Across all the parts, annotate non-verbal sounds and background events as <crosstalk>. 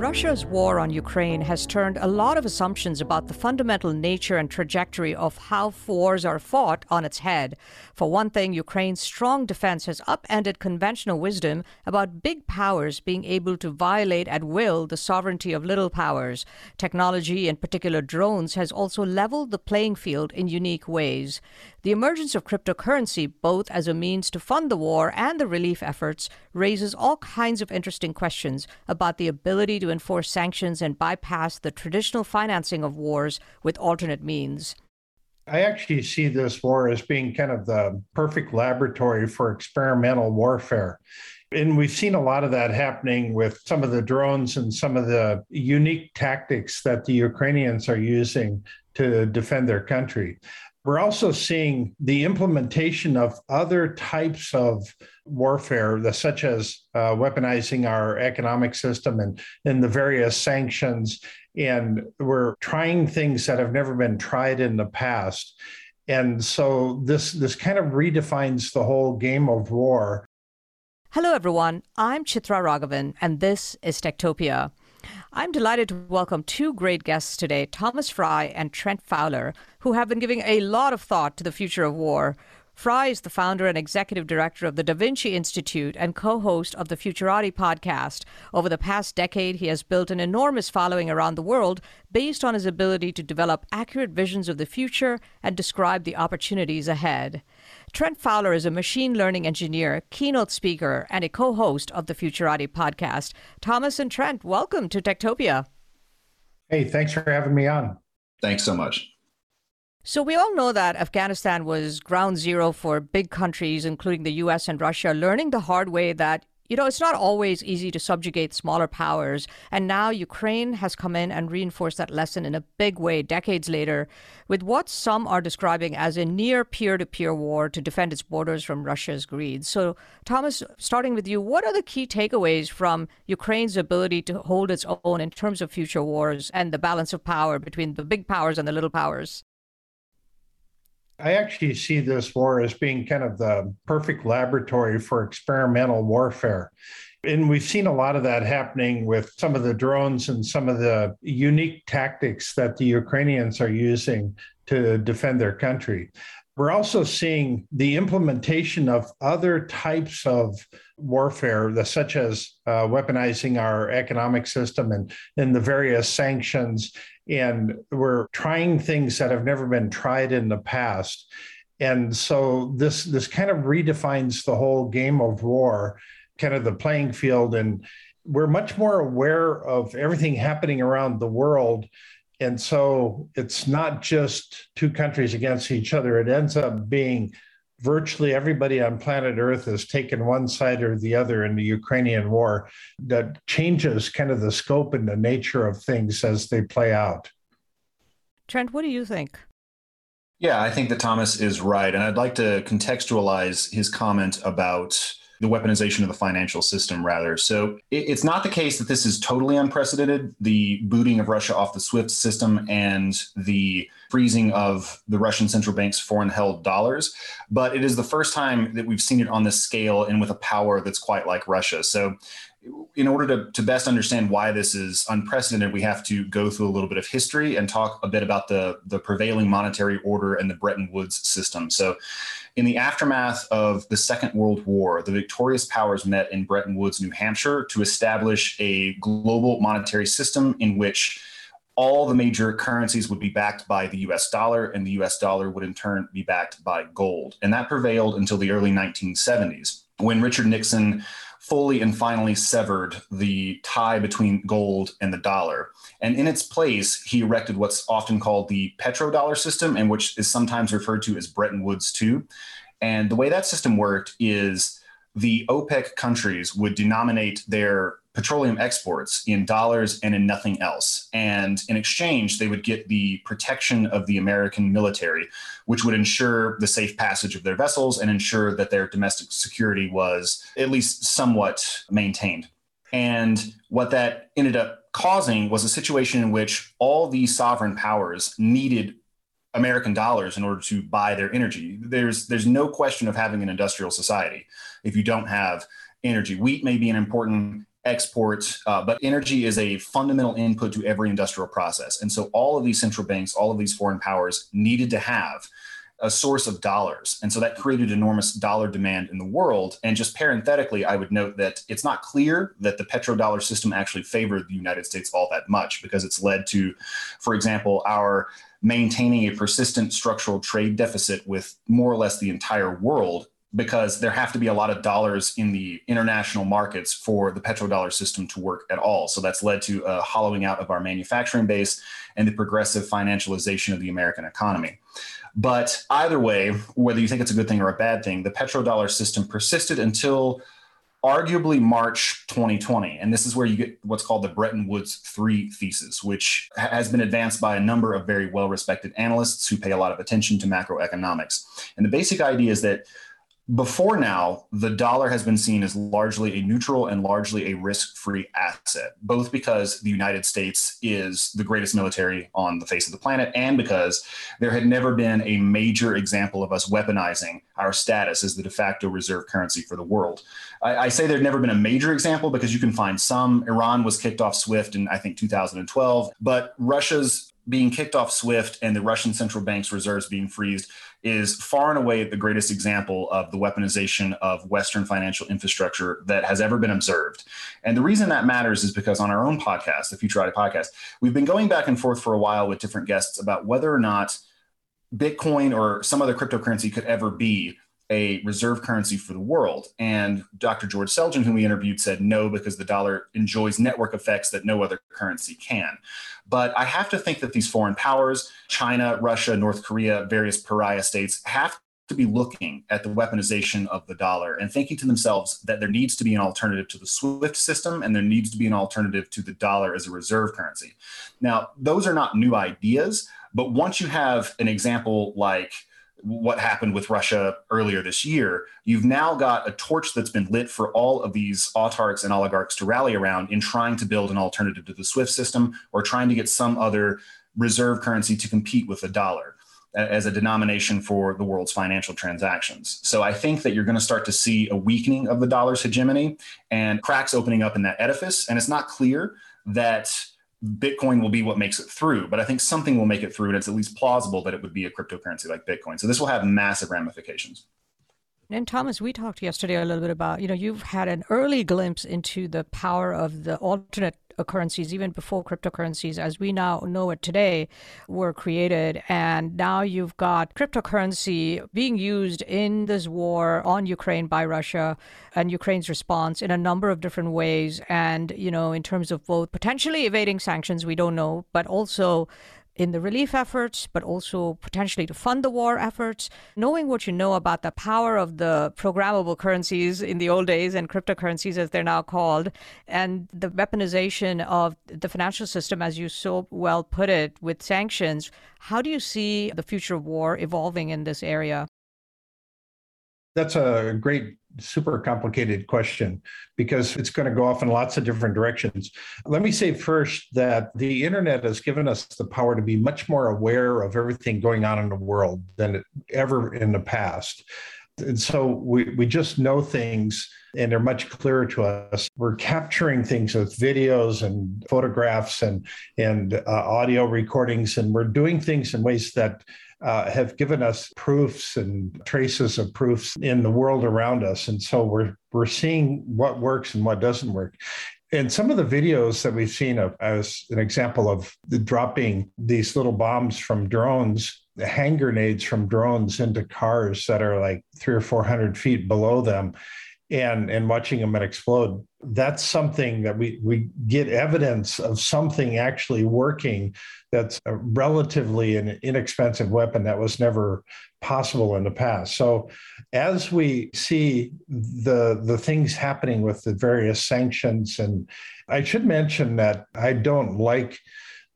Russia's war on Ukraine has turned a lot of assumptions about the fundamental nature and trajectory of how wars are fought on its head. For one thing, Ukraine's strong defense has upended conventional wisdom about big powers being able to violate at will the sovereignty of little powers. Technology, in particular drones, has also leveled the playing field in unique ways. The emergence of cryptocurrency, both as a means to fund the war and the relief efforts, raises all kinds of interesting questions about the ability to enforce sanctions and bypass the traditional financing of wars with alternate means. I actually see this war as being kind of the perfect laboratory for experimental warfare. And we've seen a lot of that happening with some of the drones and some of the unique tactics that the Ukrainians are using to defend their country. We're also seeing the implementation of other types of warfare, such as uh, weaponizing our economic system and, and the various sanctions. And we're trying things that have never been tried in the past. And so this, this kind of redefines the whole game of war. Hello, everyone. I'm Chitra Raghavan, and this is Techtopia. I'm delighted to welcome two great guests today, Thomas Frey and Trent Fowler, who have been giving a lot of thought to the future of war. Frey is the founder and executive director of the Da Vinci Institute and co host of the Futurati podcast. Over the past decade, he has built an enormous following around the world based on his ability to develop accurate visions of the future and describe the opportunities ahead. Trent Fowler is a machine learning engineer, keynote speaker, and a co host of the Futurati podcast. Thomas and Trent, welcome to Techtopia. Hey, thanks for having me on. Thanks so much. So, we all know that Afghanistan was ground zero for big countries, including the US and Russia, learning the hard way that you know, it's not always easy to subjugate smaller powers. And now Ukraine has come in and reinforced that lesson in a big way decades later with what some are describing as a near peer to peer war to defend its borders from Russia's greed. So, Thomas, starting with you, what are the key takeaways from Ukraine's ability to hold its own in terms of future wars and the balance of power between the big powers and the little powers? I actually see this war as being kind of the perfect laboratory for experimental warfare. And we've seen a lot of that happening with some of the drones and some of the unique tactics that the Ukrainians are using to defend their country. We're also seeing the implementation of other types of warfare, such as uh, weaponizing our economic system and, and the various sanctions. And we're trying things that have never been tried in the past. And so this this kind of redefines the whole game of war kind of the playing field. And we're much more aware of everything happening around the world and so it's not just two countries against each other it ends up being virtually everybody on planet Earth has taken one side or the other in the Ukrainian war that changes kind of the scope and the nature of things as they play out. Trent, what do you think? Yeah, I think that Thomas is right. And I'd like to contextualize his comment about the weaponization of the financial system, rather. So it's not the case that this is totally unprecedented the booting of Russia off the SWIFT system and the freezing of the Russian central bank's foreign held dollars. But it is the first time that we've seen it on this scale and with a power that's quite like Russia. So in order to, to best understand why this is unprecedented, we have to go through a little bit of history and talk a bit about the, the prevailing monetary order and the Bretton Woods system. So, in the aftermath of the Second World War, the victorious powers met in Bretton Woods, New Hampshire, to establish a global monetary system in which all the major currencies would be backed by the US dollar, and the US dollar would in turn be backed by gold. And that prevailed until the early 1970s when Richard Nixon fully and finally severed the tie between gold and the dollar. And in its place, he erected what's often called the petrodollar system, and which is sometimes referred to as Bretton Woods 2. And the way that system worked is the OPEC countries would denominate their petroleum exports in dollars and in nothing else. And in exchange, they would get the protection of the American military, which would ensure the safe passage of their vessels and ensure that their domestic security was at least somewhat maintained. And what that ended up causing was a situation in which all these sovereign powers needed American dollars in order to buy their energy. There's there's no question of having an industrial society if you don't have energy. Wheat may be an important export, uh, but energy is a fundamental input to every industrial process. And so all of these central banks, all of these foreign powers needed to have a source of dollars. And so that created enormous dollar demand in the world. And just parenthetically, I would note that it's not clear that the petrodollar system actually favored the United States all that much because it's led to, for example, our maintaining a persistent structural trade deficit with more or less the entire world because there have to be a lot of dollars in the international markets for the petrodollar system to work at all. So that's led to a hollowing out of our manufacturing base and the progressive financialization of the American economy. But either way, whether you think it's a good thing or a bad thing, the petrodollar system persisted until arguably March 2020. And this is where you get what's called the Bretton Woods 3 thesis, which has been advanced by a number of very well respected analysts who pay a lot of attention to macroeconomics. And the basic idea is that before now, the dollar has been seen as largely a neutral and largely a risk free asset, both because the United States is the greatest military on the face of the planet and because there had never been a major example of us weaponizing our status as the de facto reserve currency for the world. I, I say there'd never been a major example because you can find some. Iran was kicked off SWIFT in, I think, 2012, but Russia's being kicked off SWIFT and the Russian central bank's reserves being freezed is far and away the greatest example of the weaponization of Western financial infrastructure that has ever been observed. And the reason that matters is because on our own podcast, the Futurati podcast, we've been going back and forth for a while with different guests about whether or not Bitcoin or some other cryptocurrency could ever be a reserve currency for the world. And Dr. George Selgin, whom we interviewed, said no, because the dollar enjoys network effects that no other currency can. But I have to think that these foreign powers, China, Russia, North Korea, various pariah states, have to be looking at the weaponization of the dollar and thinking to themselves that there needs to be an alternative to the SWIFT system and there needs to be an alternative to the dollar as a reserve currency. Now, those are not new ideas, but once you have an example like what happened with Russia earlier this year, you've now got a torch that's been lit for all of these autarchs and oligarchs to rally around in trying to build an alternative to the SWIFT system or trying to get some other reserve currency to compete with the dollar as a denomination for the world's financial transactions. So I think that you're going to start to see a weakening of the dollar's hegemony and cracks opening up in that edifice. And it's not clear that Bitcoin will be what makes it through, but I think something will make it through, and it's at least plausible that it would be a cryptocurrency like Bitcoin. So this will have massive ramifications. And Thomas, we talked yesterday a little bit about, you know, you've had an early glimpse into the power of the alternate currencies, even before cryptocurrencies, as we now know it today, were created. And now you've got cryptocurrency being used in this war on Ukraine by Russia and Ukraine's response in a number of different ways. And, you know, in terms of both potentially evading sanctions, we don't know, but also in the relief efforts, but also potentially to fund the war efforts. Knowing what you know about the power of the programmable currencies in the old days and cryptocurrencies, as they're now called, and the weaponization of the financial system, as you so well put it, with sanctions, how do you see the future of war evolving in this area? That's a great super complicated question because it's going to go off in lots of different directions. Let me say first that the internet has given us the power to be much more aware of everything going on in the world than ever in the past. And so we, we just know things and they're much clearer to us. We're capturing things with videos and photographs and, and uh, audio recordings, and we're doing things in ways that uh, have given us proofs and traces of proofs in the world around us. And so we're, we're seeing what works and what doesn't work. And some of the videos that we've seen of, as an example of the dropping these little bombs from drones, hand grenades from drones into cars that are like three or 400 feet below them and and watching them explode that's something that we we get evidence of something actually working that's a relatively an inexpensive weapon that was never possible in the past. So as we see the the things happening with the various sanctions and i should mention that i don't like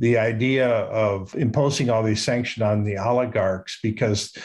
the idea of imposing all these sanctions on the oligarchs because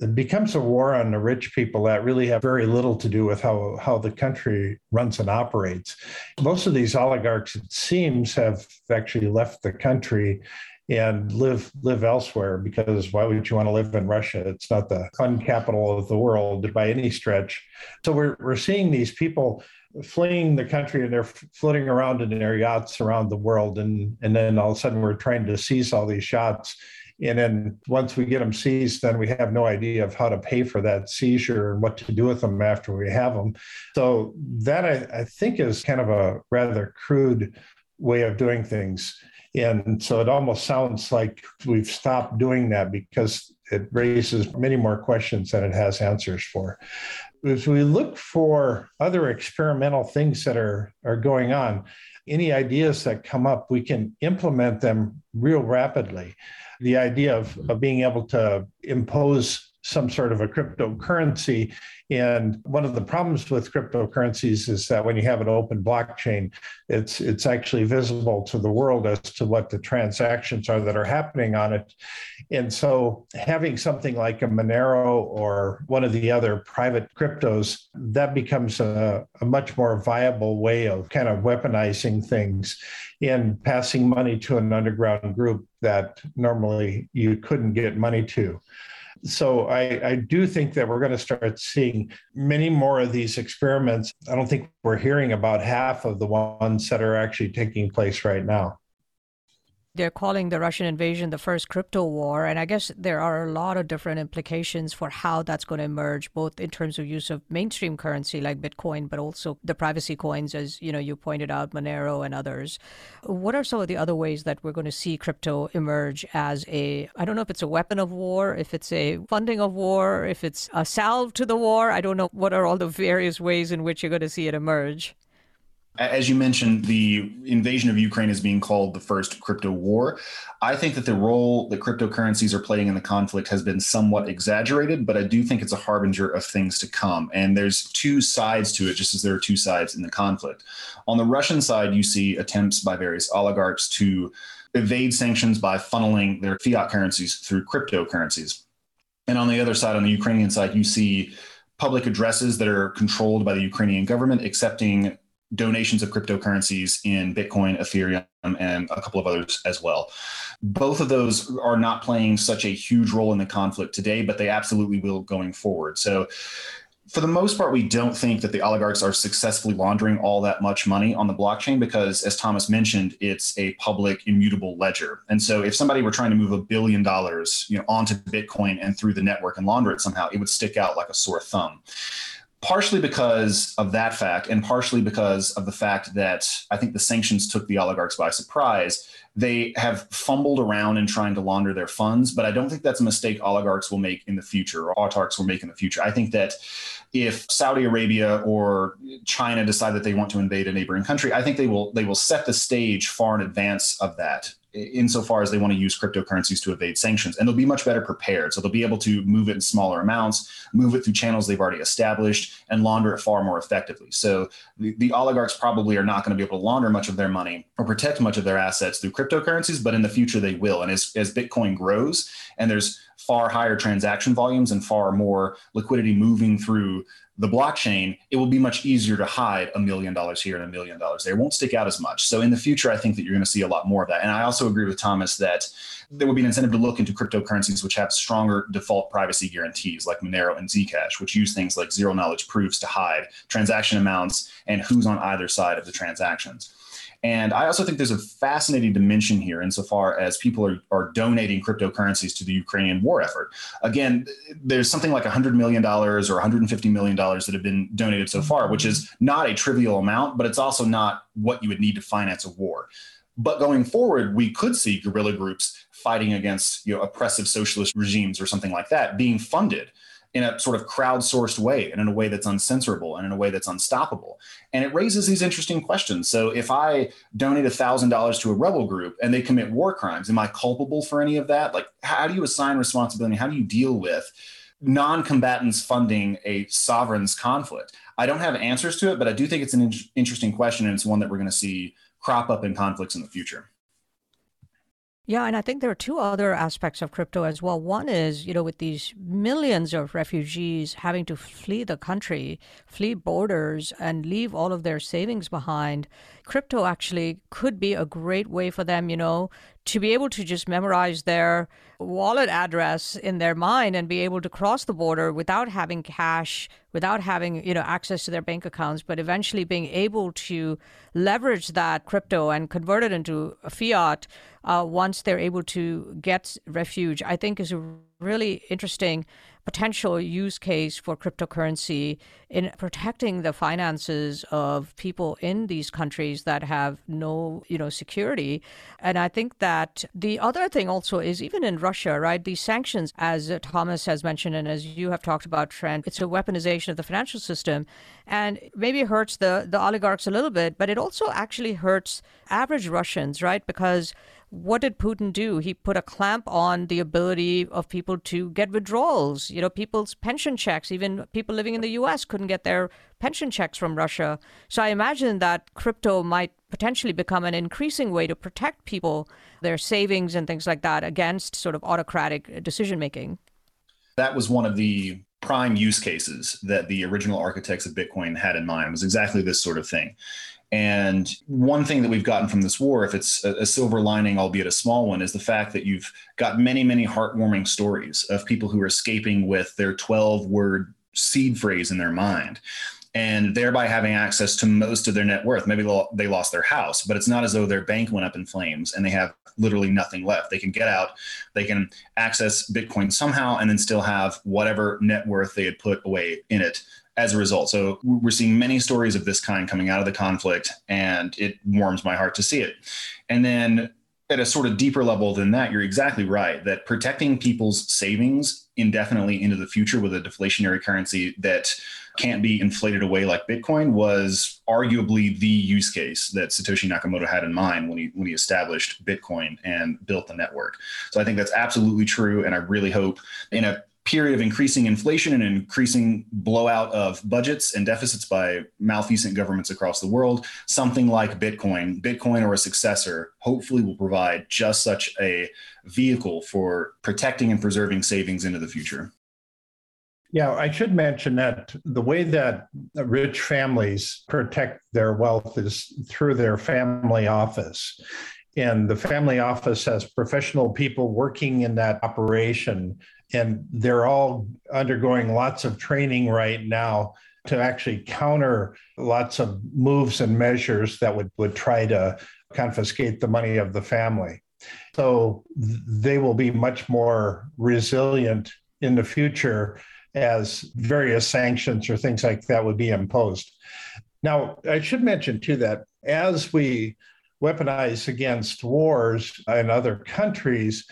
it becomes a war on the rich people that really have very little to do with how, how the country runs and operates. Most of these oligarchs, it seems, have actually left the country and live live elsewhere because why would you want to live in Russia? It's not the fun capital of the world by any stretch. So we're we're seeing these people fleeing the country and they're floating around in their yachts around the world and and then all of a sudden we're trying to seize all these yachts and then once we get them seized, then we have no idea of how to pay for that seizure and what to do with them after we have them. So that I, I think is kind of a rather crude way of doing things. And so it almost sounds like we've stopped doing that because it raises many more questions than it has answers for. As we look for other experimental things that are, are going on, any ideas that come up, we can implement them real rapidly. The idea of, of being able to impose some sort of a cryptocurrency. And one of the problems with cryptocurrencies is that when you have an open blockchain, it's it's actually visible to the world as to what the transactions are that are happening on it. And so having something like a Monero or one of the other private cryptos, that becomes a, a much more viable way of kind of weaponizing things and passing money to an underground group that normally you couldn't get money to so I, I do think that we're going to start seeing many more of these experiments. I don't think we're hearing about half of the ones that are actually taking place right now they're calling the Russian invasion the first crypto war. And I guess there are a lot of different implications for how that's going to emerge, both in terms of use of mainstream currency like Bitcoin, but also the privacy coins, as you know, you pointed out, Monero and others. What are some of the other ways that we're going to see crypto emerge as a, I don't know if it's a weapon of war, if it's a funding of war, if it's a salve to the war. I don't know what are all the various ways in which you're going to see it emerge. As you mentioned, the invasion of Ukraine is being called the first crypto war. I think that the role that cryptocurrencies are playing in the conflict has been somewhat exaggerated, but I do think it's a harbinger of things to come. And there's two sides to it, just as there are two sides in the conflict. On the Russian side, you see attempts by various oligarchs to evade sanctions by funneling their fiat currencies through cryptocurrencies. And on the other side, on the Ukrainian side, you see public addresses that are controlled by the Ukrainian government accepting donations of cryptocurrencies in Bitcoin, Ethereum, and a couple of others as well. Both of those are not playing such a huge role in the conflict today, but they absolutely will going forward. So, for the most part, we don't think that the oligarchs are successfully laundering all that much money on the blockchain because, as Thomas mentioned, it's a public immutable ledger. And so, if somebody were trying to move a billion dollars, you know, onto Bitcoin and through the network and launder it somehow, it would stick out like a sore thumb partially because of that fact, and partially because of the fact that I think the sanctions took the oligarchs by surprise. They have fumbled around in trying to launder their funds, but I don't think that's a mistake oligarchs will make in the future or autarchs will make in the future. I think that if Saudi Arabia or China decide that they want to invade a neighboring country, I think they will they will set the stage far in advance of that insofar as they want to use cryptocurrencies to evade sanctions. And they'll be much better prepared. So they'll be able to move it in smaller amounts, move it through channels they've already established, and launder it far more effectively. So the, the oligarchs probably are not going to be able to launder much of their money or protect much of their assets through cryptocurrencies, but in the future they will. And as, as Bitcoin grows and there's far higher transaction volumes and far more liquidity moving through the blockchain, it will be much easier to hide a million dollars here and a million dollars there. It won't stick out as much. So in the future, I think that you're going to see a lot more of that. And I also agree with Thomas that there would be an incentive to look into cryptocurrencies which have stronger default privacy guarantees like Monero and Zcash, which use things like zero knowledge proofs to hide transaction amounts and who's on either side of the transactions. And I also think there's a fascinating dimension here insofar as people are, are donating cryptocurrencies to the Ukrainian war effort. Again, there's something like $100 million or $150 million that have been donated so far, which is not a trivial amount, but it's also not what you would need to finance a war. But going forward, we could see guerrilla groups fighting against you know, oppressive socialist regimes or something like that being funded in a sort of crowdsourced way and in a way that's uncensorable and in a way that's unstoppable. And it raises these interesting questions. So if I donate $1,000 to a rebel group and they commit war crimes, am I culpable for any of that? Like, how do you assign responsibility? How do you deal with non combatants funding a sovereign's conflict? I don't have answers to it, but I do think it's an in- interesting question. And it's one that we're going to see crop up in conflicts in the future. Yeah, and I think there are two other aspects of crypto as well. One is, you know, with these millions of refugees having to flee the country, flee borders, and leave all of their savings behind, crypto actually could be a great way for them, you know, to be able to just memorize their wallet address in their mind and be able to cross the border without having cash, without having you know access to their bank accounts, but eventually being able to leverage that crypto and convert it into fiat uh, once they're able to get refuge, I think is a really interesting potential use case for cryptocurrency in protecting the finances of people in these countries that have no, you know, security. And I think that the other thing also is even in Russia, right? These sanctions, as Thomas has mentioned and as you have talked about, Trent, it's a weaponization of the financial system, and maybe hurts the the oligarchs a little bit, but it also actually hurts average Russians, right? Because what did Putin do? He put a clamp on the ability of people to get withdrawals. You know, people's pension checks, even people living in the US couldn't get their pension checks from Russia. So I imagine that crypto might potentially become an increasing way to protect people, their savings and things like that against sort of autocratic decision making. That was one of the prime use cases that the original architects of Bitcoin had in mind was exactly this sort of thing. And one thing that we've gotten from this war, if it's a, silver lining, albeit a small one, is the fact that you've got many, many heartwarming stories of people who are escaping with their 12 word seed phrase in their mind and thereby having access to most of their net worth. Maybe they lost their house, but it's not as though their bank went up in flames and they have literally nothing left. They can get out, they can access Bitcoin somehow, and then still have whatever net worth they had put away in it as a result. So we're seeing many stories of this kind coming out of the conflict, and it warms my heart to see it. And then at a sort of deeper level than that, you're exactly right that protecting people's savings indefinitely into the future with a deflationary currency that can't be inflated away like Bitcoin was arguably the use case that Satoshi Nakamoto had in mind when he when he established Bitcoin and built the network. So I think that's absolutely true, and I really hope in a period of increasing inflation and increasing blowout of budgets and deficits by malfeasant governments across the world, something like Bitcoin, Bitcoin or a successor, hopefully will provide just such a vehicle for protecting and preserving savings into the future. Yeah, I should mention that the way that rich families protect their wealth is through their family office. And the family office has professional people working in that operation and they're all undergoing lots of training right now to actually counter lots of moves and measures that would, would try to confiscate the money of the family. So they will be much more resilient in the future as various sanctions or things like that would be imposed. Now, I should mention too that as we weaponize against wars in other countries,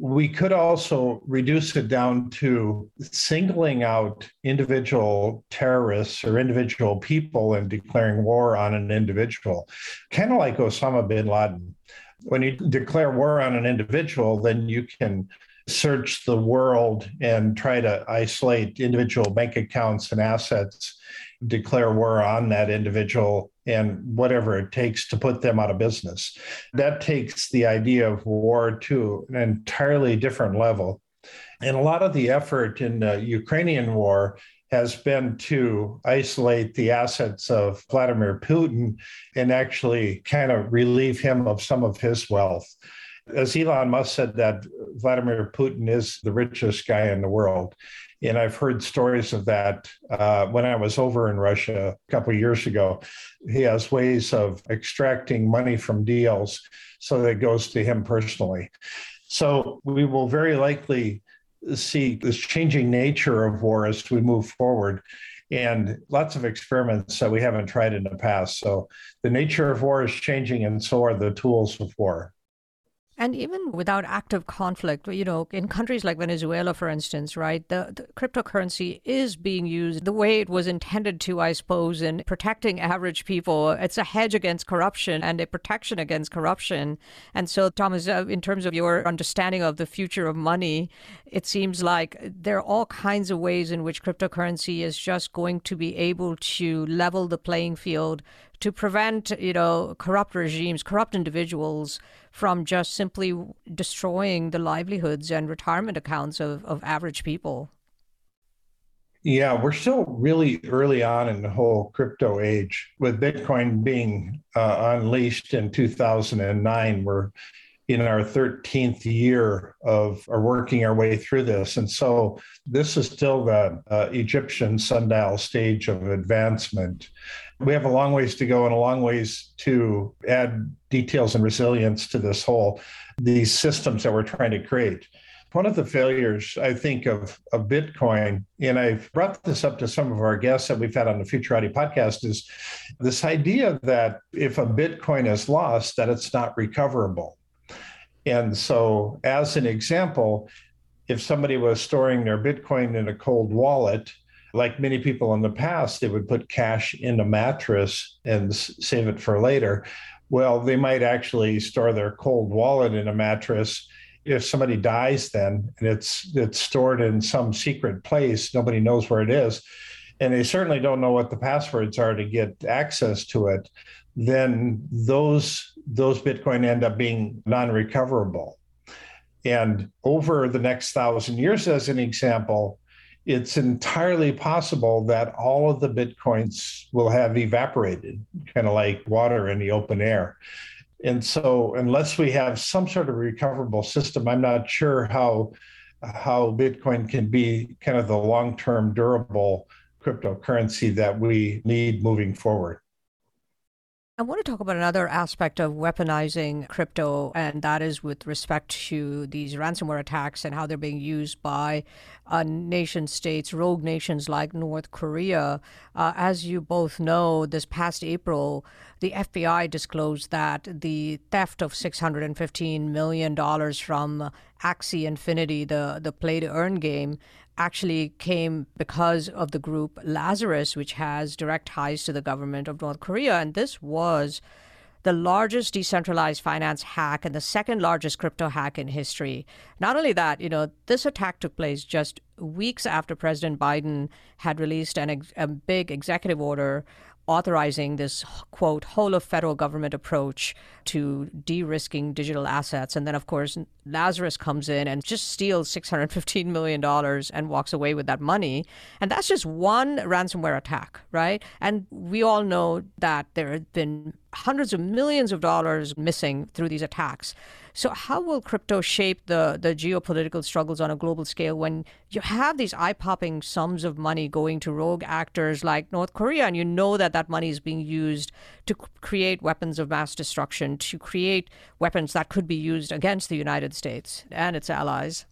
we could also reduce it down to singling out individual terrorists or individual people and declaring war on an individual, kind of like Osama bin Laden. When you declare war on an individual, then you can search the world and try to isolate individual bank accounts and assets, declare war on that individual and whatever it takes to put them out of business. That takes the idea of war to an entirely different level. And a lot of the effort in the Ukrainian war has been to isolate the assets of Vladimir Putin and actually kind of relieve him of some of his wealth. As Elon Musk said, that Vladimir Putin is the richest guy in the world. And I've heard stories of that uh, when I was over in Russia a couple of years ago. He has ways of extracting money from deals so that it goes to him personally. So we will very likely see this changing nature of war as we move forward and lots of experiments that we haven't tried in the past. So the nature of war is changing, and so are the tools of war. And even without active conflict, you know, in countries like Venezuela, for instance, right, the, the, cryptocurrency is being used the way it was intended to, I suppose, in protecting average people. It's a hedge against corruption and a protection against corruption. And so, Thomas, uh, in terms of your understanding of the future of money, it seems like there are all kinds of ways in which cryptocurrency is just going to be able to level the playing field to prevent, you know, corrupt regimes, corrupt individuals from just simply destroying the livelihoods and retirement accounts of, of average people. Yeah, we're still really early on in the whole crypto age. With Bitcoin being uh, unleashed in 2009, we're in our 13th year of our working our way through this. And so this is still the uh, Egyptian sundial stage of advancement. We have a long ways to go and a long ways to add details and resilience to this whole, these systems that we're trying to create. One of the failures, I think, of, of Bitcoin, and I've brought this up to some of our guests that we've had on the Futurati podcast, is this idea that if a Bitcoin is lost, that it's not recoverable. And so, as an example, if somebody was storing their Bitcoin in a cold wallet, like many people in the past, they would put cash in a mattress and save it for later. Well, they might actually store their cold wallet in a mattress. If somebody dies, then and it's it's stored in some secret place, nobody knows where it is, and they certainly don't know what the passwords are to get access to it then those those Bitcoin end up being non-recoverable. And over the next thousand years, as an example, it's entirely possible that all of the Bitcoins will have evaporated, kind of like water in the open air. And so, unless we have some sort of recoverable system, I'm not sure how how Bitcoin can be kind of the long-term durable cryptocurrency that we need moving forward. I want to talk about another aspect of weaponizing crypto, and that is with respect to these ransomware attacks and how they're being used by uh, nation states, rogue nations like North Korea. Uh, as you both know, this past April, the FBI disclosed that the theft of $615 million from Axie Infinity, the, the play to earn game, actually came because of the group Lazarus, which has direct ties to the government of North Korea. And this was the largest decentralized finance hack and the second largest crypto hack in history. Not only that, you know, this attack took place just weeks after President Biden had released an, a big executive order authorizing this quote whole of federal government approach to de-risking digital assets. And then of course lazarus comes in and just steals 615 million dollars and walks away with that money. And that's just one ransomware attack right? And we all know that there have been hundreds of millions of dollars missing through these attacks so, how will crypto shape the, the geopolitical struggles on a global scale when you have these eye popping sums of money going to rogue actors like North Korea, and you know that that money is being used to create weapons of mass destruction, to create weapons that could be used against the United States and its allies?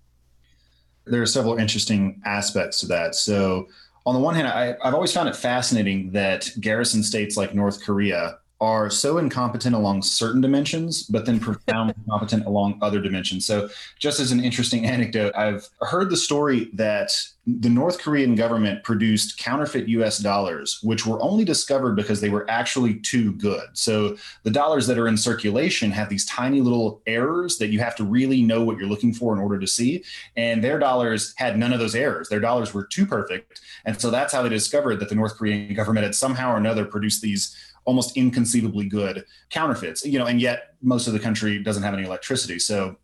There are several interesting aspects to that. So, on the one hand, I, have always found it fascinating that garrison states like North Korea are so incompetent along certain dimensions, but then <laughs> profoundly competent along other dimensions. So, just as an interesting <laughs> anecdote, I've heard the story that the North Korean government produced counterfeit US dollars, which were only discovered because they were actually too good. So, the dollars that are in circulation have these tiny little errors that you have to really know what you're looking for in order to see. And their dollars had none of those errors. Their dollars were too perfect. And so, that's how they discovered that the North Korean government had somehow or another produced these almost inconceivably good counterfeits you know and yet most of the country doesn't have any electricity so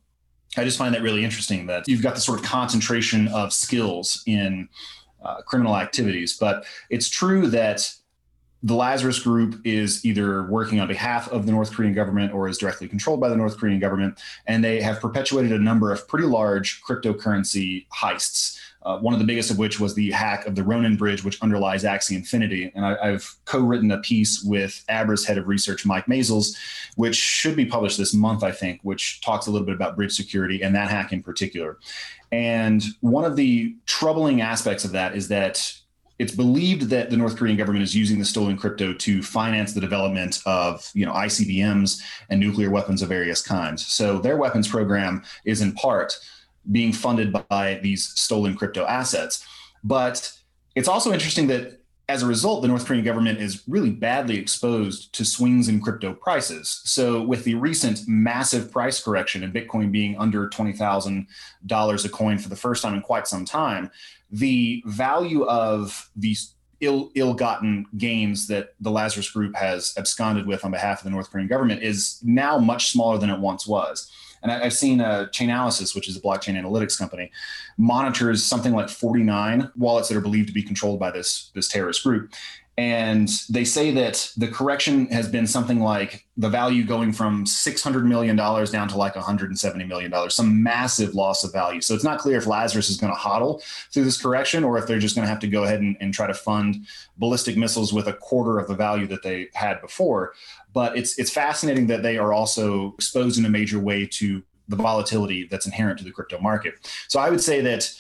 i just find that really interesting that you've got this sort of concentration of skills in uh, criminal activities but it's true that the Lazarus Group is either working on behalf of the North Korean government or is directly controlled by the North Korean government. And they have perpetuated a number of pretty large cryptocurrency heists uh, one of the biggest of which was the hack of the Ronin Bridge, which underlies Axie Infinity. And I, have co-written a piece with Abra's head of research, Mike Mazels, which should be published this month, I think, which talks a little bit about bridge security and that hack in particular. And one of the troubling aspects of that is that it's believed that the North Korean government is using the stolen crypto to finance the development of, you know, ICBMs and nuclear weapons of various kinds. So their weapons program is in part being funded by these stolen crypto assets. But it's also interesting that as a result, the North Korean government is really badly exposed to swings in crypto prices. So, with the recent massive price correction and Bitcoin being under $20,000 a coin for the first time in quite some time, the value of these ill ill-gotten gains that the Lazarus Group has absconded with on behalf of the North Korean government is now much smaller than it once was. And I, have seen uh, Chainalysis, which is a blockchain analytics company, monitors something like 49 wallets that are believed to be controlled by this this terrorist group. And they say that the correction has been something like the value going from $600 million down to like $170 million, some massive loss of value. So it's not clear if Lazarus is going to hodl through this correction or if they're just going to have to go ahead and, and try to fund ballistic missiles with a quarter of the value that they had before. But it's it's fascinating that they are also exposed in a major way to the volatility that's inherent to the crypto market. So I would say that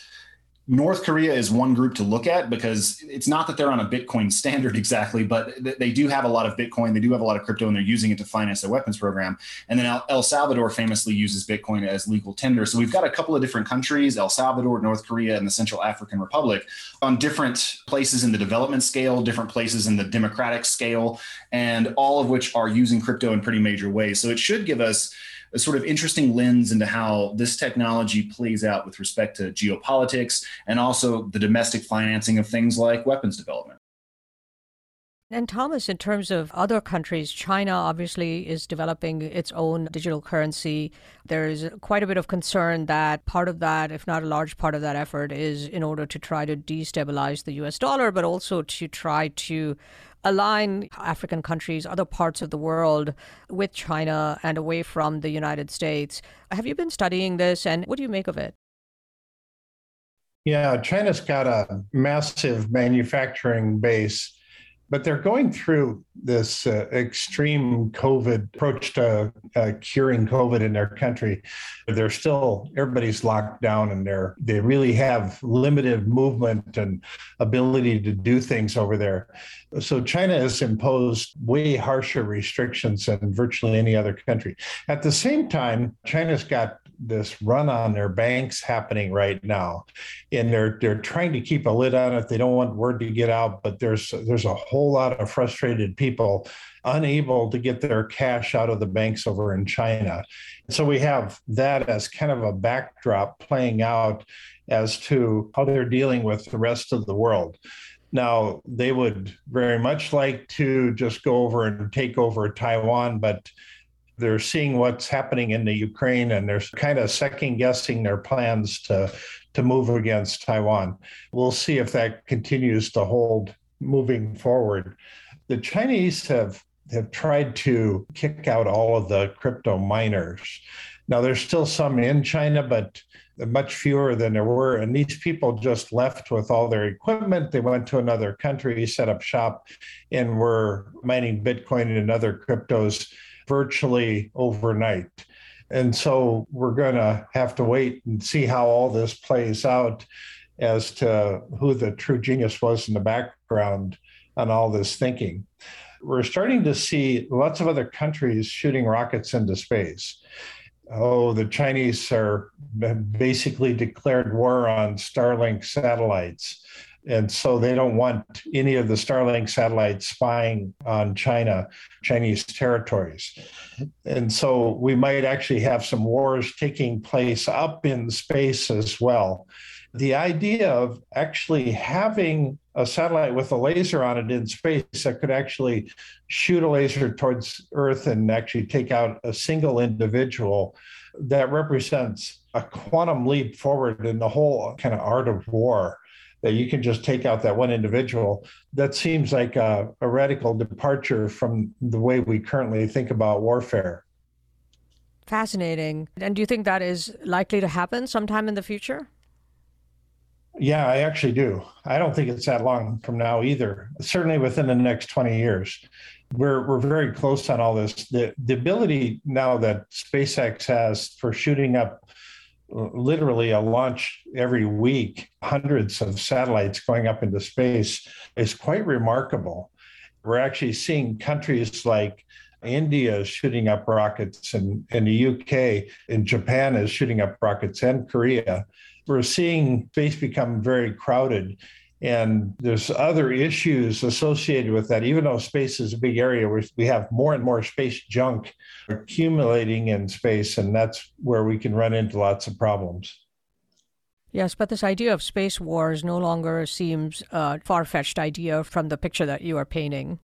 North Korea is one group to look at because it's not that they're on a Bitcoin <laughs> standard exactly, but they do have a lot of Bitcoin. They do have a lot of crypto and they're using it to finance their weapons program. And then El Salvador famously uses Bitcoin as legal tender. So we've got a couple of different countries, El Salvador, North Korea, and the Central African Republic, on different places in the development scale, different places in the democratic scale, and all of which are using crypto in pretty major ways. So it should give us a sort of interesting lens into how this technology plays out with respect to geopolitics and also the domestic financing of things like weapons development. And Thomas, in terms of other countries, China obviously is developing its own digital currency. There's quite a bit of concern that part of that, if not a large part of that effort, is in order to try to destabilize the US dollar, but also to try to align African countries, other parts of the world with China and away from the United States. Have you been studying this and what do you make of it? Yeah, China's got a massive manufacturing base but they're going through this uh, extreme COVID approach to uh, curing COVID in their country. They're still everybody's locked down, and they're they really have limited movement and ability to do things over there. So China has imposed way harsher restrictions than virtually any other country. At the same time, China's got this run on their banks happening right now, and they're they're trying to keep a lid on it. They don't want word to get out, but there's there's a whole lot of frustrated people unable to get their cash out of the banks over in China. So we have that as kind of a backdrop playing out as to how they're dealing with the rest of the world. Now, they would very much like to just go over and take over Taiwan, but they're seeing what's happening in the Ukraine and they're kind of second guessing their plans to to move against Taiwan. We'll see if that continues to hold moving forward. The Chinese have have tried to kick out all of the crypto miners. Now there's still some in China, but much fewer than there were. And these people just left with all their equipment. They went to another country, set up shop, and were mining Bitcoin and other cryptos virtually overnight. And so we're going to have to wait and see how all this plays out as to who the true genius was in the background on all this thinking. We're starting to see lots of other countries shooting rockets into space. Oh, the Chinese are basically declared war on Starlink satellites. And so they don't want any of the Starlink satellites spying on China, Chinese territories. And so we might actually have some wars taking place up in space as well. The idea of actually having a satellite with a laser on it in space that could actually shoot a laser towards Earth and actually take out a single individual that represents a quantum leap forward in the whole kind of art of war that you can just take out that one individual. That seems like a, a radical departure from the way we currently think about warfare. Fascinating. And do you think that is likely to happen sometime in the future? Yeah, I actually do. I don't think it's that long from now either. Certainly within the next 20 years. We're, we're very close on all this. The, the ability now that SpaceX has for shooting up literally a launch every week, hundreds of satellites going up into space is quite remarkable. We're actually seeing countries like India shooting up rockets, and in the UK, and Japan is shooting up rockets, and Korea. We're seeing space become very crowded. And there's other issues associated with that. Even though space is a big area, we have more and more space junk accumulating in space, and that's where we can run into lots of problems. Yes, but this idea of space wars no longer seems a far fetched idea from the picture that you are painting.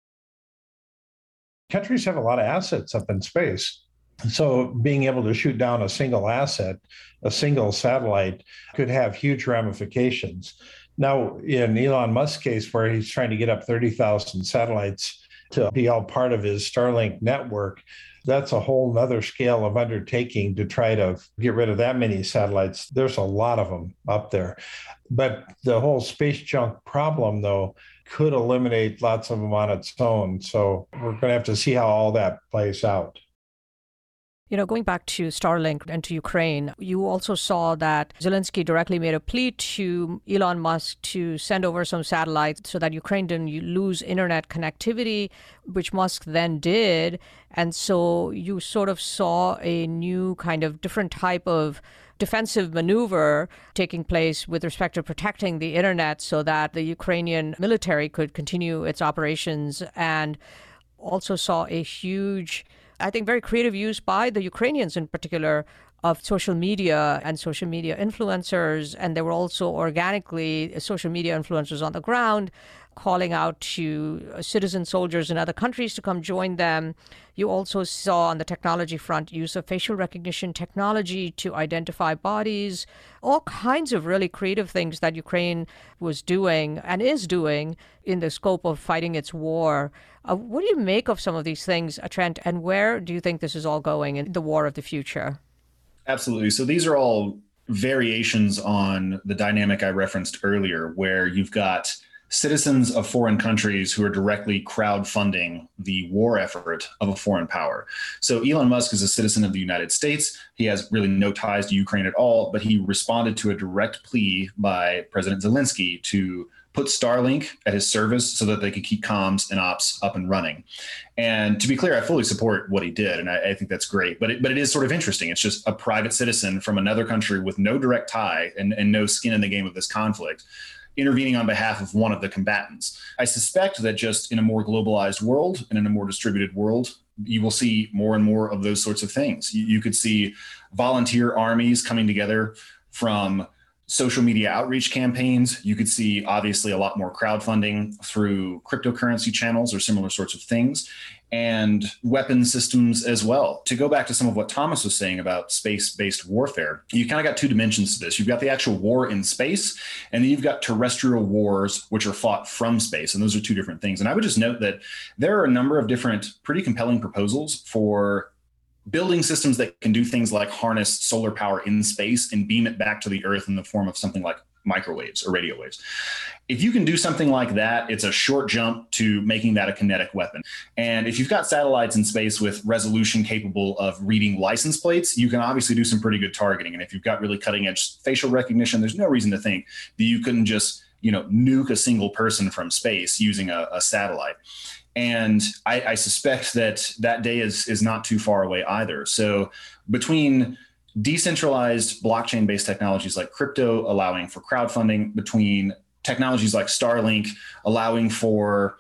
Countries have a lot of assets up in space. So, being able to shoot down a single asset, a single satellite, could have huge ramifications Now, in Elon Musk's case, where he's trying to get up 30,000 satellites to be all part of his Starlink network, that's a whole nother scale of undertaking to try to get rid of that many satellites. There's a lot of them up there. But the whole space junk problem, though, could eliminate lots of them on its own. So we're going to have to see how all that plays out. You know, going back to Starlink and to Ukraine, you also saw that Zelensky directly made a plea to Elon Musk to send over some satellites so that Ukraine didn't lose internet connectivity, which Musk then did. And so you sort of saw a new kind of different type of defensive maneuver taking place with respect to protecting the internet so that the Ukrainian military could continue its operations and also saw a huge I think, very creative use by the Ukrainians in particular of social media and social media influencers. And there were also organically social media influencers on the ground calling out to citizen soldiers in other countries to come join them. You also saw on the technology front use of facial recognition technology to identify bodies, all kinds of really creative things that Ukraine was doing and is doing in the scope of fighting its war. Uh, what do you make of some of these things, uh, Trent, and where do you think this is all going in the war of the future? Absolutely. So these are all variations on the dynamic I referenced earlier, where you've got citizens of foreign countries who are directly crowdfunding the war effort of a foreign power. So Elon Musk is a citizen of the United States. He has really no ties to Ukraine at all, but he responded to a direct plea by President Zelensky to put Starlink at his service so that they could keep comms and ops up and running. And to be clear, I fully support what he did, and I, I think that's great. But it, but it is sort of interesting. It's just a private citizen from another country with no direct tie and, and no skin in the game of this conflict intervening on behalf of one of the combatants. I suspect that just in a more globalized world and in a more distributed world, you will see more and more of those sorts of things. You, you could see volunteer armies coming together from social media outreach campaigns. You could see obviously a lot more crowdfunding through cryptocurrency channels or similar sorts of things and weapon systems as well. To go back to some of what Thomas was saying about space based warfare, you kind of got two dimensions to this. You've got the actual war in space, and then you've got terrestrial wars, which are fought from space. And those are two different things. And I would just note that there are a number of different pretty compelling proposals for building systems that can do things like harness solar power in space and beam it back to the earth in the form of something like microwaves or radio waves. If you can do something like that, it's a short jump to making that a kinetic weapon. And if you've got satellites in space with resolution capable of reading license plates, you can obviously do some pretty good targeting. And if you've got really cutting edge facial recognition, there's no reason to think that you couldn't just you know nuke a single person from space using a, a satellite and I, I, suspect that that day is is not too far away either. So between decentralized blockchain based technologies like crypto allowing for crowdfunding, between technologies like Starlink allowing for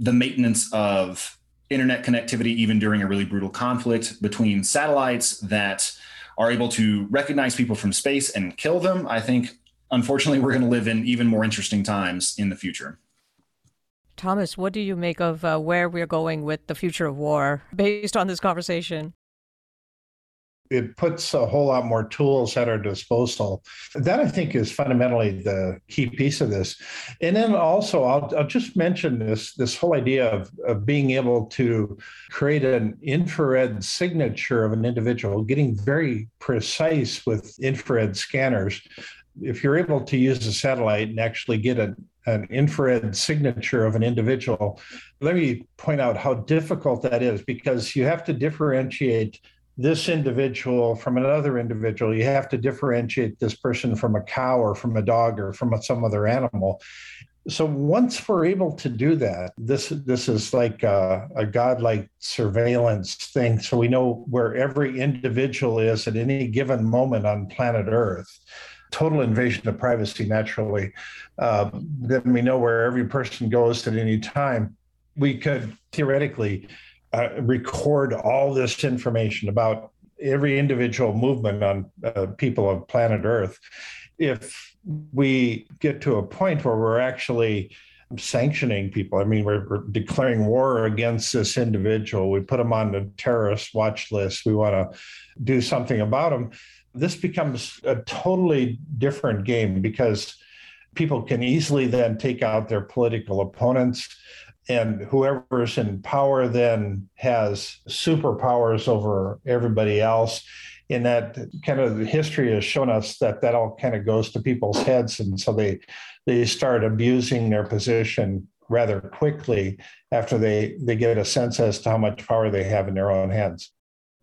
the maintenance of internet connectivity even during a really brutal conflict, between satellites that are able to recognize people from space and kill them, I think unfortunately we're going to live in even more interesting times in the future. Thomas, what do you make of uh, where we're going with the future of war based on this conversation? It puts a whole lot more tools at our disposal. That I think is fundamentally the key piece of this. And then also, I'll, I'll just mention this this whole idea of, of being able to create an infrared signature of an individual, getting very precise with infrared scanners if you're able to use a satellite and actually get a, an infrared signature of an individual, let me point out how difficult that is because you have to differentiate this individual from another individual. You have to differentiate this person from a cow or from a dog or from some other animal. So once we're able to do that, this this is like a, a godlike surveillance thing. So we know where every individual is at any given moment on planet Earth total invasion of privacy naturally. Uh, then we know where every person goes at any time. We could theoretically uh, record all this information about every individual movement on uh, people of planet Earth. If we get to a point where we're actually sanctioning people. I mean, we're, we're, declaring war against this individual. We put them on the terrorist watch list. We want to do something about them this becomes a totally different game because people can easily then take out their political opponents and whoever's in power then has superpowers over everybody else. In that kind of history has shown us that that all kind of goes to people's heads. And so they they start abusing their position rather quickly after they they get a sense as to how much power they have in their own hands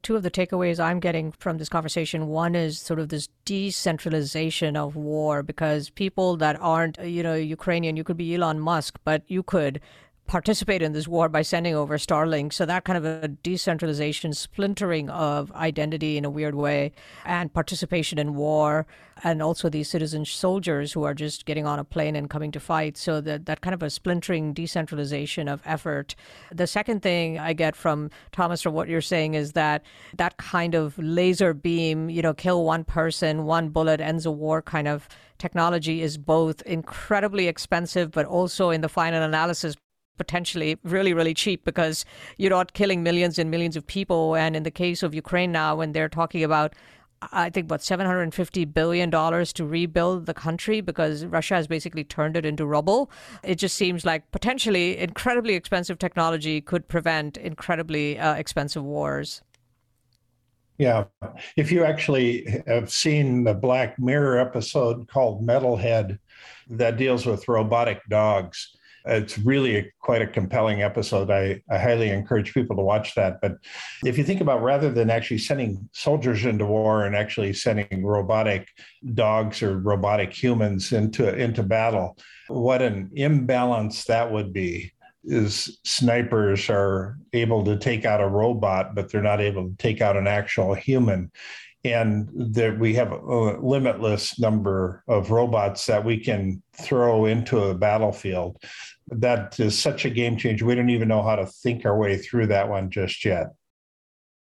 two of the takeaways I'm getting from this conversation. One is sort of this decentralization of war because people that aren't, you know, Ukrainian, you could be Elon Musk, but you could participate in this war by sending over Starlink. So that kind of a decentralization, splintering of identity in a weird way, and participation in war, and also these citizen soldiers who are just getting on a plane and coming to fight. So that that kind of a splintering decentralization of effort. The second thing I get from Thomas from what you're saying is that that kind of laser beam, you know, kill one person, one bullet ends a war kind of technology is both incredibly expensive, but also in the final analysis potentially really, really cheap because you're not killing millions and millions of people. And in the case of Ukraine now, when they're talking about I think about $750 billion to rebuild the country because Russia has basically turned it into rubble. It just seems like potentially incredibly expensive technology could prevent incredibly uh, expensive wars. Yeah. If you actually have seen the Black Mirror episode called Metalhead that deals with robotic dogs, it's really a, quite a compelling episode. I, I highly encourage people to watch that. But if you think about rather than actually sending soldiers into war and actually sending robotic dogs or robotic humans into into battle, what an imbalance that would be is snipers are able to take out a robot, but they're not able to take out an actual human and that we have a limitless number of robots that we can throw into a battlefield. That is such a game changer. We don't even know how to think our way through that one just yet.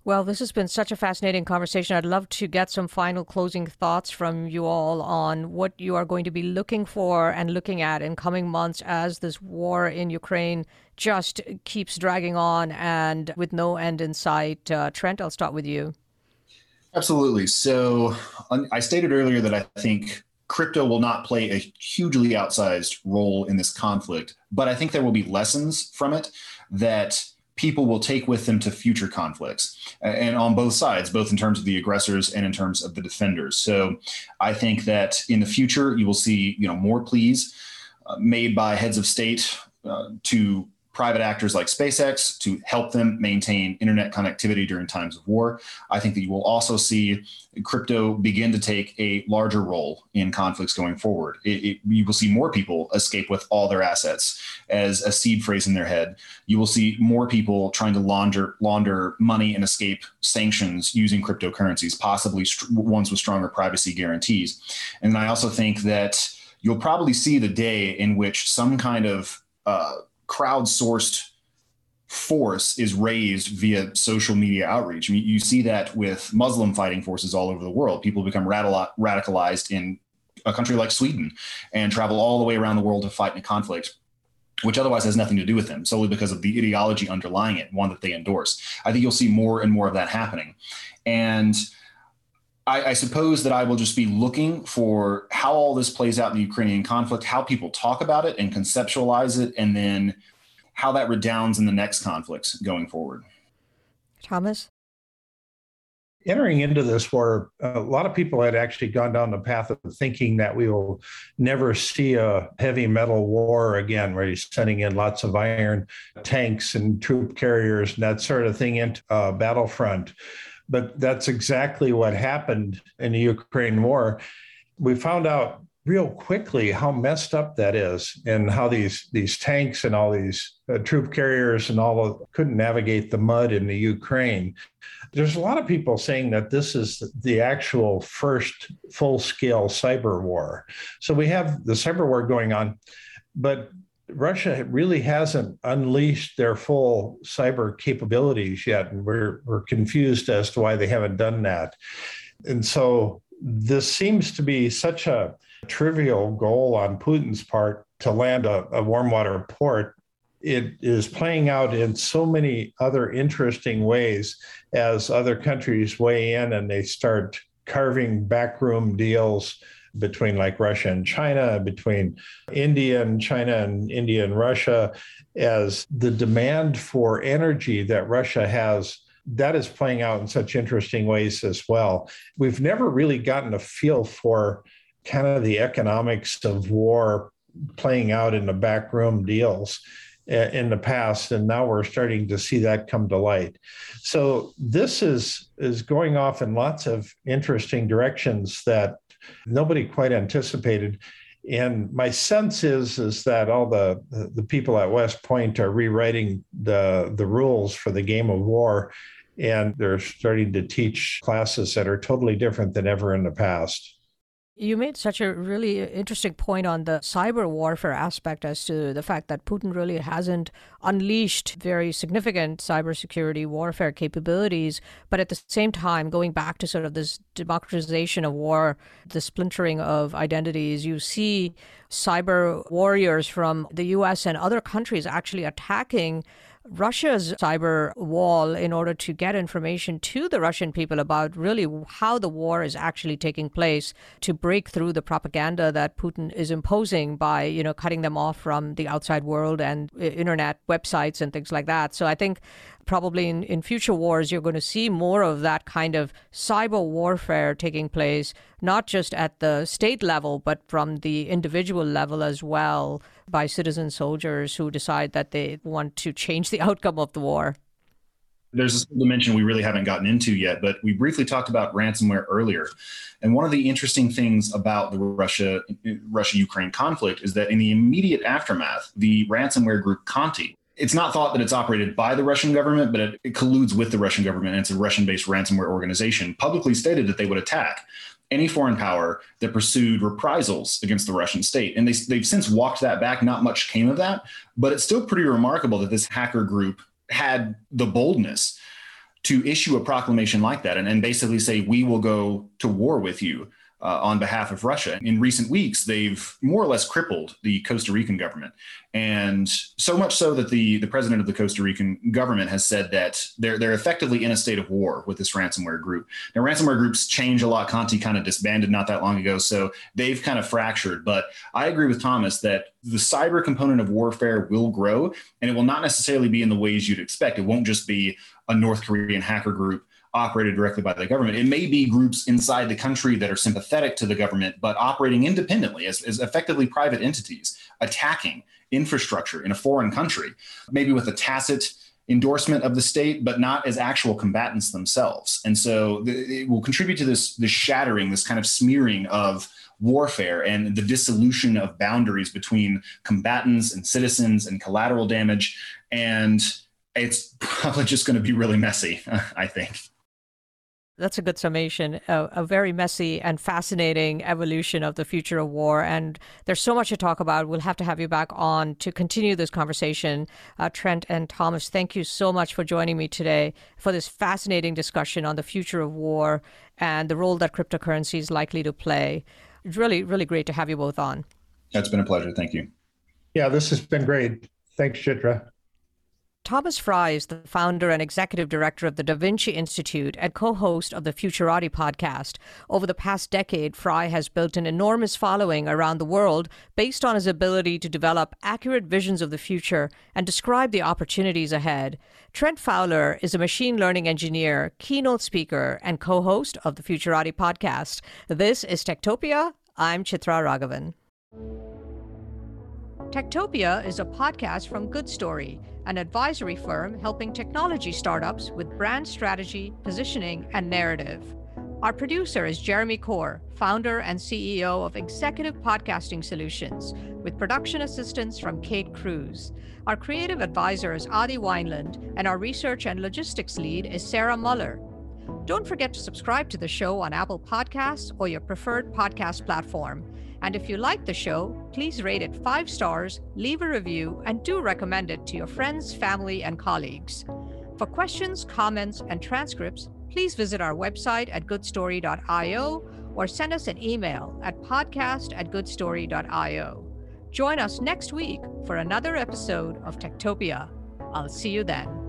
Well, this has been such a fascinating conversation. I'd love to get some final closing thoughts from you all on what you are going to be looking for and looking at in coming months as this war in Ukraine just keeps dragging on and with no end in sight. Uh, Trent, I'll start with you. Absolutely. So I stated earlier that I think crypto will not play a hugely outsized role in this conflict, but I think there will be lessons from it that people will take with them to future conflicts and on both sides both in terms of the aggressors and in terms of the defenders so i think that in the future you will see you know more pleas uh, made by heads of state uh, to private actors like SpaceX to help them maintain internet connectivity during times of war. I think that you will also see crypto begin to take a larger role in conflicts going forward. It, it, you will see more people escape with all their assets as a seed phrase in their head. You will see more people trying to launder launder money and escape sanctions using cryptocurrencies, possibly ones with stronger privacy guarantees. And I also think that you'll probably see the day in which some kind of uh, crowdsourced force is raised via social media outreach. I mean, you see that with Muslim fighting forces all over the world. People become radicalized in a country like Sweden and travel all the way around the world to fight in a conflict which otherwise has nothing to do with them, solely because of the ideology underlying it, one that they endorse. I think you'll see more and more of that happening. And I, I, suppose that I will just be looking for how all this plays out in the Ukrainian conflict, how people talk about it and conceptualize it, and then how that redounds in the next conflicts going forward. Thomas? Entering into this war, a lot of people had actually gone down the path of thinking that we will never see a heavy metal war again, where you're sending in lots of iron tanks and troop carriers and that sort of thing into a battlefront. But that's exactly what happened in the Ukraine war. We found out real quickly how messed up that is and how these these tanks and all these uh, troop carriers and all of, couldn't navigate the mud in the Ukraine. There's a lot of people saying that this is the actual first full-scale cyber war. So we have the cyber war going on, but Russia really hasn't unleashed their full cyber capabilities yet, and we're we're confused as to why they haven't done that. And so this seems to be such a trivial goal on Putin's part to land a, a warm water port. It is playing out in so many other interesting ways as other countries weigh in and they start carving backroom deals between like Russia and China, between India and China and India and Russia, as the demand for energy that Russia has that is playing out in such interesting ways as well. We've never really gotten a feel for kind of the economics of war playing out in the backroom deals uh, in the past and now we're starting to see that come to light so this is is going off in lots of interesting directions that nobody quite anticipated. And my sense is is that all the the people at west point are rewriting the the rules for the game of war. And they're starting to teach classes that are totally different than ever in the past you made such a really interesting point on the cyber warfare aspect as to the fact that Putin really hasn't unleashed very significant cybersecurity warfare capabilities, but at the same time, going back to sort of this democratization of war, the splintering of identities, you see cyber warriors from the US and other countries actually attacking Russia's cyber wall in order to get information to the Russian people about really how the war is actually taking place to break through the propaganda that Putin is imposing by, you know, cutting them off from the outside world and uh, internet websites and things like that. So I think probably in, in future wars, you're going to see more of that kind of cyber warfare taking place, not just at the state level, but from the individual level as well by citizen soldiers who decide that they want to change the outcome of the war. There's a dimension we really haven't gotten into yet, but we briefly talked about ransomware earlier. And one of the interesting things about the Russia Russia Ukraine conflict is that in the immediate aftermath, the ransomware group Conti it's not thought that it's operated by the Russian government, but it, it colludes with the Russian government. And it's a Russian based ransomware organization, publicly stated that they would attack any foreign power that pursued reprisals against the Russian state. And they, they've since walked that back. Not much came of that, but it's still pretty remarkable that this hacker group had the boldness to issue a proclamation like that and, and basically say, we will go to war with you uh, on behalf of Russia. In recent weeks, they've more or less crippled the Costa Rican government. And so much so that the, the president of the Costa Rican government has said that they're, they're effectively in a state of war with this ransomware group. Now, ransomware groups change a lot. Conti kind of disbanded not that long ago. So they've kind of fractured. But I agree with Thomas that the cyber component of warfare will grow and it will not necessarily be in the ways you'd expect. It won't just be a North Korean hacker group operated directly by the government. It may be groups inside the country that are sympathetic to the government, but operating independently as, as effectively private entities, attacking infrastructure in a foreign country, maybe with a tacit endorsement of the state, but not as actual combatants themselves. And so it will contribute to this, this shattering, this kind of smearing of warfare and the dissolution of boundaries between combatants and citizens and collateral damage. And it's <laughs> probably just going to be really messy, <laughs> I think. That's a good summation. A, a, very messy and fascinating evolution of the future of war. And there's so much to talk about. We'll have to have you back on to continue this conversation. Uh, Trent and Thomas, thank you so much for joining me today for this fascinating discussion on the future of war and the role that cryptocurrency is likely to play. Really, really great to have you both on. It's been a pleasure. Thank you. Yeah, this has been great. Thanks, Chitra. Thomas Frey is the founder and executive director of the Da Vinci Institute and co host of the Futurati podcast. Over the past decade, Frey has built an enormous following around the world based on his ability to develop accurate visions of the future and describe the opportunities ahead. Trent Fowler is a machine learning engineer, keynote speaker, and co host of the Futurati podcast. This is Techtopia. I'm Chitra Ragavan. Techtopia is a podcast from Good Story, an advisory firm helping technology startups with brand strategy, positioning, and narrative. Our producer is Jeremy Corr, founder and CEO of Executive Podcasting Solutions, with production assistance from Kate Cruz. Our creative advisor is Adi Wineland, and our research and logistics lead is Sarah Muller. Don't forget to subscribe to the show on Apple Podcasts or your preferred podcast platform. And if you like the show, please rate it five stars, leave a review, and do recommend it to your friends, family, and colleagues. For questions, comments, and transcripts, please visit our website at goodstory.io or send us an email at podcast at goodstory.io. Join us next week for another episode of Techtopia. I'll see you then.